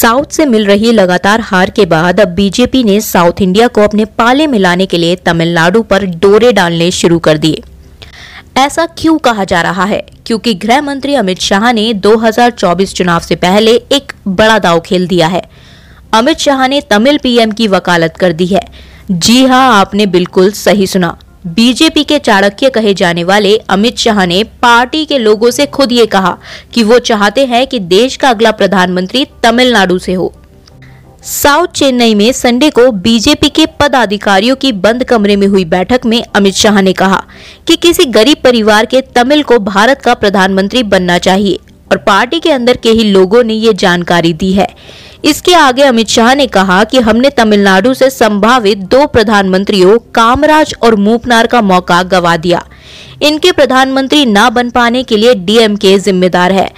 South से मिल रही लगातार हार के बाद अब बीजेपी ने साउथ इंडिया को अपने पाले में लाने के लिए तमिलनाडु पर डोरे डालने शुरू कर दिए। ऐसा क्यों कहा जा रहा है? क्योंकि गृह मंत्री अमित शाह ने 2024 चुनाव से पहले एक बड़ा दाव खेल दिया है। अमित शाह ने तमिल पीएम की वकालत कर दी है। जी हाँ आपने बिल्कुल सही सुना। बीजेपी के चाणक्य कहे जाने वाले अमित शाह ने पार्टी के लोगों से खुद ये कहा कि वो चाहते हैं कि देश का अगला प्रधानमंत्री तमिलनाडु से हो। साउथ चेन्नई में संडे को बीजेपी के पदाधिकारियों की बंद कमरे में हुई बैठक में अमित शाह ने कहा कि किसी गरीब परिवार के तमिल को भारत का प्रधानमंत्री बनना चाहिए और पार्टी के अंदर के ही लोगों ने ये जानकारी दी है। इसके आगे अमित शाह ने कहा कि हमने तमिलनाडु से संभावित दो प्रधानमंत्रियों, कामराज और मूपनार का मौका गवा दिया। इनके प्रधानमंत्री न बन पाने के लिए डीएमके जिम्मेदार है।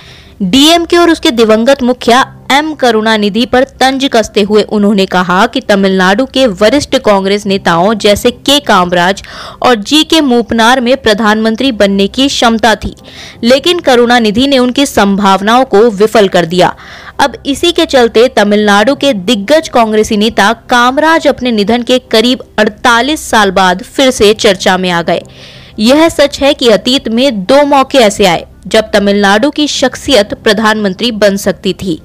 डीएमके और उसके दिवंगत मुखिया एम करुणानिधि पर तंज कसते हुए उन्होंने कहा कि तमिलनाडु के वरिष्ठ कांग्रेस नेताओं जैसे के कामराज और जी के मूपनार में प्रधानमंत्री बनने की क्षमता थी, लेकिन करुणानिधि ने उनकी संभावनाओं को विफल कर दिया। अब इसी के चलते तमिलनाडु के दिग्गज कांग्रेसी नेता कामराज अपने निधन के करीब 48 साल बाद फिर से चर्चा में आ गए। यह सच है कि अतीत में दो मौके ऐसे आए। जब तमिलनाडु की शख्सियत प्रधानमंत्री बन सकती थी।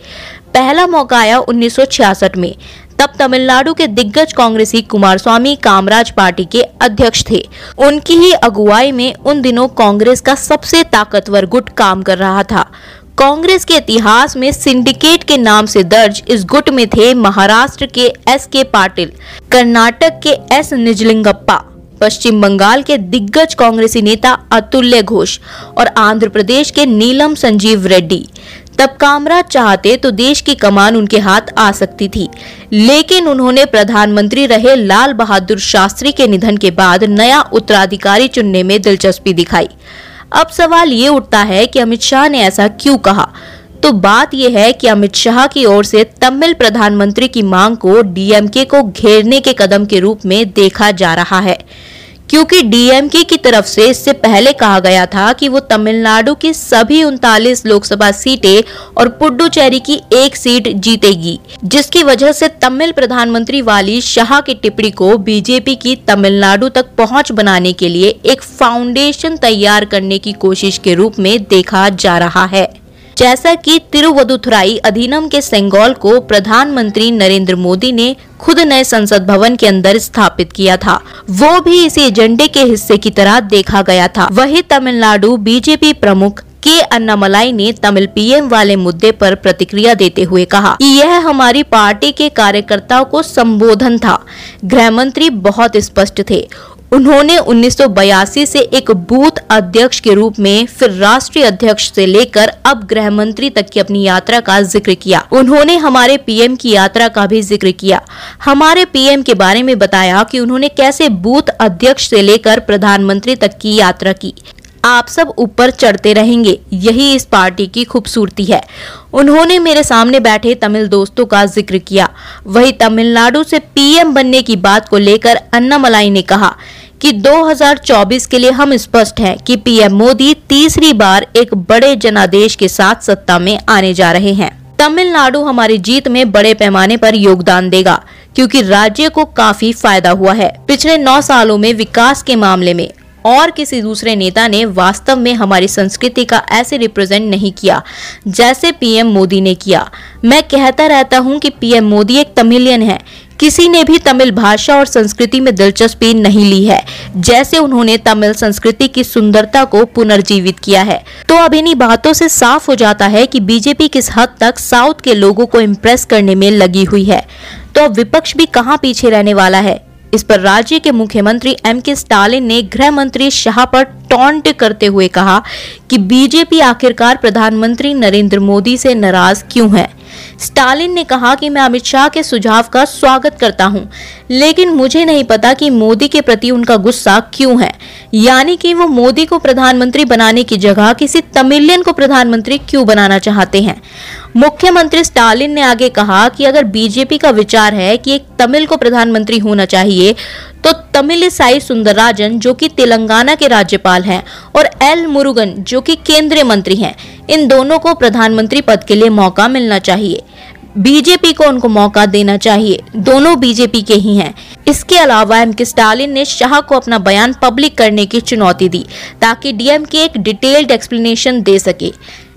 पहला मौका आया 1966 में, तब तमिलनाडु के दिग्गज कांग्रेसी कुमार स्वामी कामराज पार्टी के अध्यक्ष थे। उनकी ही अगुवाई में उन दिनों कांग्रेस का सबसे ताकतवर गुट काम कर रहा था। कांग्रेस के इतिहास में सिंडिकेट के नाम से दर्ज इस गुट में थे महाराष्ट्र के एस के पाटिल, कर्नाटक के एस निजलिंगप्पा। पश्चिम बंगाल के दिग्गज कांग्रेसी नेता अतुल्य घोष और आंध्र प्रदेश के नीलम संजीव रेड्डी। तब कामराज चाहते तो देश की कमान उनके हाथ आ सकती थी, लेकिन उन्होंने प्रधानमंत्री रहे लाल बहादुर शास्त्री के निधन के बाद नया उत्तराधिकारी चुनने में दिलचस्पी दिखाई। अब सवाल ये उठता है कि अमित शाह ने ऐसा क्यों कहा? तो बात यह है कि अमित शाह की ओर से तमिल प्रधानमंत्री की मांग को डीएमके को घेरने के कदम के रूप में देखा जा रहा है। क्योंकि डीएमके की तरफ़ से इससे पहले कहा गया था कि वो तमिलनाडु की सभी उनतालीस लोकसभा सीटें और पुडुचेरी की एक सीट जीतेगी, जिसकी वजह से तमिल प्रधानमंत्री वाली शाह की टिप्पणी को बीजेपी की तमिलनाडु तक पहुँच बनाने के लिए एक फाउंडेशन तैयार करने की कोशिश के रूप में देखा जा रहा है। जैसा कि तिरुवदुथुराई अधीनम के सेंगोल को प्रधानमंत्री नरेंद्र मोदी ने खुद नए संसद भवन के अंदर स्थापित किया था। वो भी इसी एजेंडे के हिस्से की तरह देखा गया था। वही तमिलनाडु बीजेपी प्रमुख के अन्नामलाई ने तमिल पीएम वाले मुद्दे पर प्रतिक्रिया देते हुए कहा कि यह हमारी पार्टी के कार्यकर्ताओं को संबोधन था। गृह मंत्री बहुत स्पष्ट थे। उन्होंने 1982 से एक बूथ अध्यक्ष के रूप में फिर राष्ट्रीय अध्यक्ष से लेकर अब गृह मंत्री तक की अपनी यात्रा का ज़िक्र किया। उन्होंने हमारे पीएम की यात्रा का भी ज़िक्र किया। हमारे पीएम के बारे में बताया कि उन्होंने कैसे बूथ अध्यक्ष से लेकर प्रधानमंत्री तक की यात्रा की। आप सब ऊपर चढ़ते रहेंगे, यही इस पार्टी की खूबसूरती है। उन्होंने मेरे सामने बैठे तमिल दोस्तों का ज़िक्र किया। वही तमिलनाडु से पीएम बनने की बात को लेकर अन्नामलाई ने कहा कि 2024 के लिए हम स्पष्ट हैं कि पीएम मोदी तीसरी बार एक बड़े जनादेश के साथ सत्ता में आने जा रहे हैं। तमिलनाडु हमारी जीत में बड़े पैमाने पर योगदान देगा, क्योंकि राज्य को काफ़ी फ़ायदा हुआ है। पिछले नौ सालों में विकास के मामले में और किसी दूसरे नेता ने वास्तव में हमारी संस्कृति का ऐसे रिप्रेजेंट नहीं किया, जैसे पीएम मोदी ने किया। मैं कहता रहता हूँ कि पीएम मोदी एक तमिलियन है किसी ने भी तमिल भाषा और संस्कृति में दिलचस्पी नहीं ली है। जैसे उन्होंने तमिल संस्कृति की सुंदरता को पुनर्जीवित किया है। तो अब इन्हीं बातों से साफ़ हो जाता है कि बीजेपी किस हद तक साउथ के लोगों को इम्प्रेस करने में लगी हुई है। तो अब विपक्ष भी कहाँ पीछे रहने वाला है? इस पर राज्य के मुख्यमंत्री एम के स्टालिन ने गृह मंत्री शाह पर टॉन्ट करते हुए कहा कि बीजेपी आखिरकार प्रधानमंत्री नरेंद्र मोदी से नाराज़ क्यों है? स्टालिन ने कहा कि मैं अमित शाह के सुझाव का स्वागत करता हूँ, लेकिन मुझे नहीं पता कि मोदी के प्रति उनका गुस्सा क्यों है। यानी कि वो मोदी को प्रधानमंत्री बनाने की जगह किसी तमिलियन को प्रधानमंत्री क्यों बनाना चाहते हैं? मुख्यमंत्री स्टालिन ने आगे कहा कि अगर बीजेपी का विचार है कि एक तमिल को प्रधानमंत्री होना चाहिए तो तमिल साई सुंदरराजन, जो कि तेलंगाना के राज्यपाल हैं, और एल मुरुगन, जो कि केंद्रीय मंत्री हैं, इन दोनों को प्रधानमंत्री पद के लिए मौका मिलना चाहिए। बीजेपी को उनको मौका देना चाहिए। दोनों बीजेपी के ही हैं। इसके अलावा एम के स्टालिन ने शाह को अपना बयान पब्लिक करने की चुनौती दी, ताकि डीएम के एक डिटेल्ड एक्सप्लेनेशन दे सके।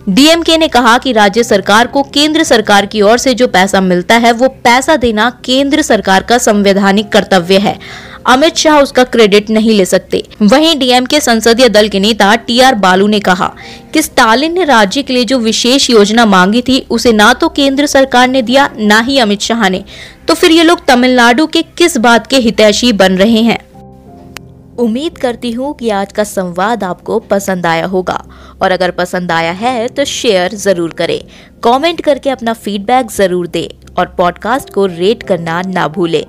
डीएमके ने कहा कि राज्य सरकार को केंद्र सरकार की ओर से जो पैसा मिलता है, वो पैसा देना केंद्र सरकार का संवैधानिक कर्तव्य है। अमित शाह उसका क्रेडिट नहीं ले सकते। वहीं डीएम के संसदीय दल के नेता टी आर बालू ने कहा कि स्टालिन ने राज्य के लिए जो विशेष योजना मांगी थी, उसे ना तो केंद्र सरकार ने दिया, ना ही अमित शाह ने। तो फिर ये लोग तमिलनाडु के किस बात के हितैषी बन रहे हैं? उम्मीद करती हूँ कि आज का संवाद आपको पसंद आया होगा। और अगर पसंद आया है तो शेयर ज़रूर करें। कमेंट करके अपना फीडबैक ज़रूर दें। और पॉडकास्ट को रेट करना ना भूलें।